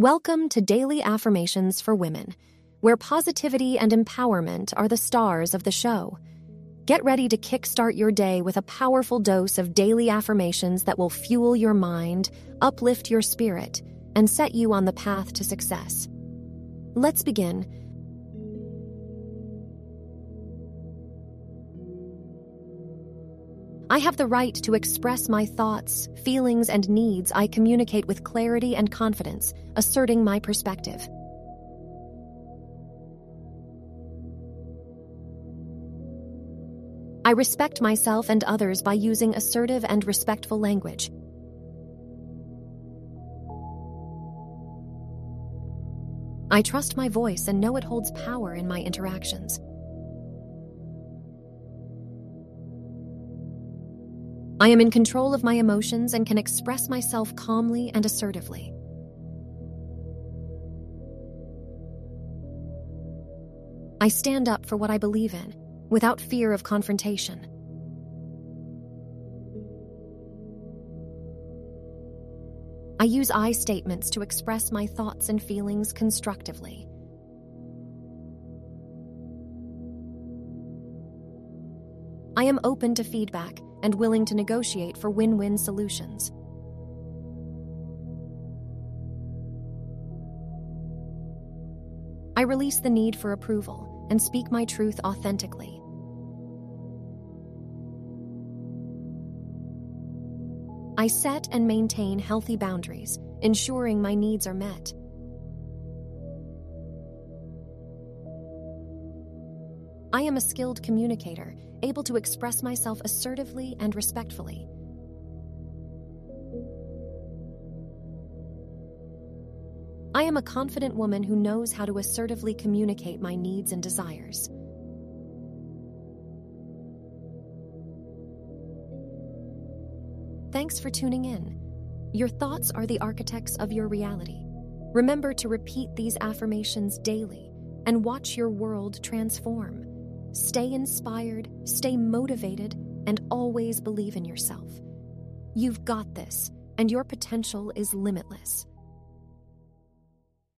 Welcome to Daily Affirmations for Women, where positivity and empowerment are the stars of the show. Get ready to kickstart your day with a powerful dose of daily affirmations that will fuel your mind, uplift your spirit, and set you on the path to success. Let's begin. I have the right to express my thoughts, feelings, and needs. I communicate with clarity and confidence, asserting my perspective. I respect myself and others by using assertive and respectful language. I trust my voice and know it holds power in my interactions. I am in control of my emotions and can express myself calmly and assertively. I stand up for what I believe in without fear of confrontation. I use I statements to express my thoughts and feelings constructively. I am open to feedback and willing to negotiate for win win solutions. I release the need for approval and speak my truth authentically. I set and maintain healthy boundaries, ensuring my needs are met. I am a skilled communicator, able to express myself assertively and respectfully. I am a confident woman who knows how to assertively communicate my needs and desires. Thanks for tuning in. Your thoughts are the architects of your reality. Remember to repeat these affirmations daily and watch your world transform. Stay inspired, stay motivated, and always believe in yourself. You've got this, and your potential is limitless.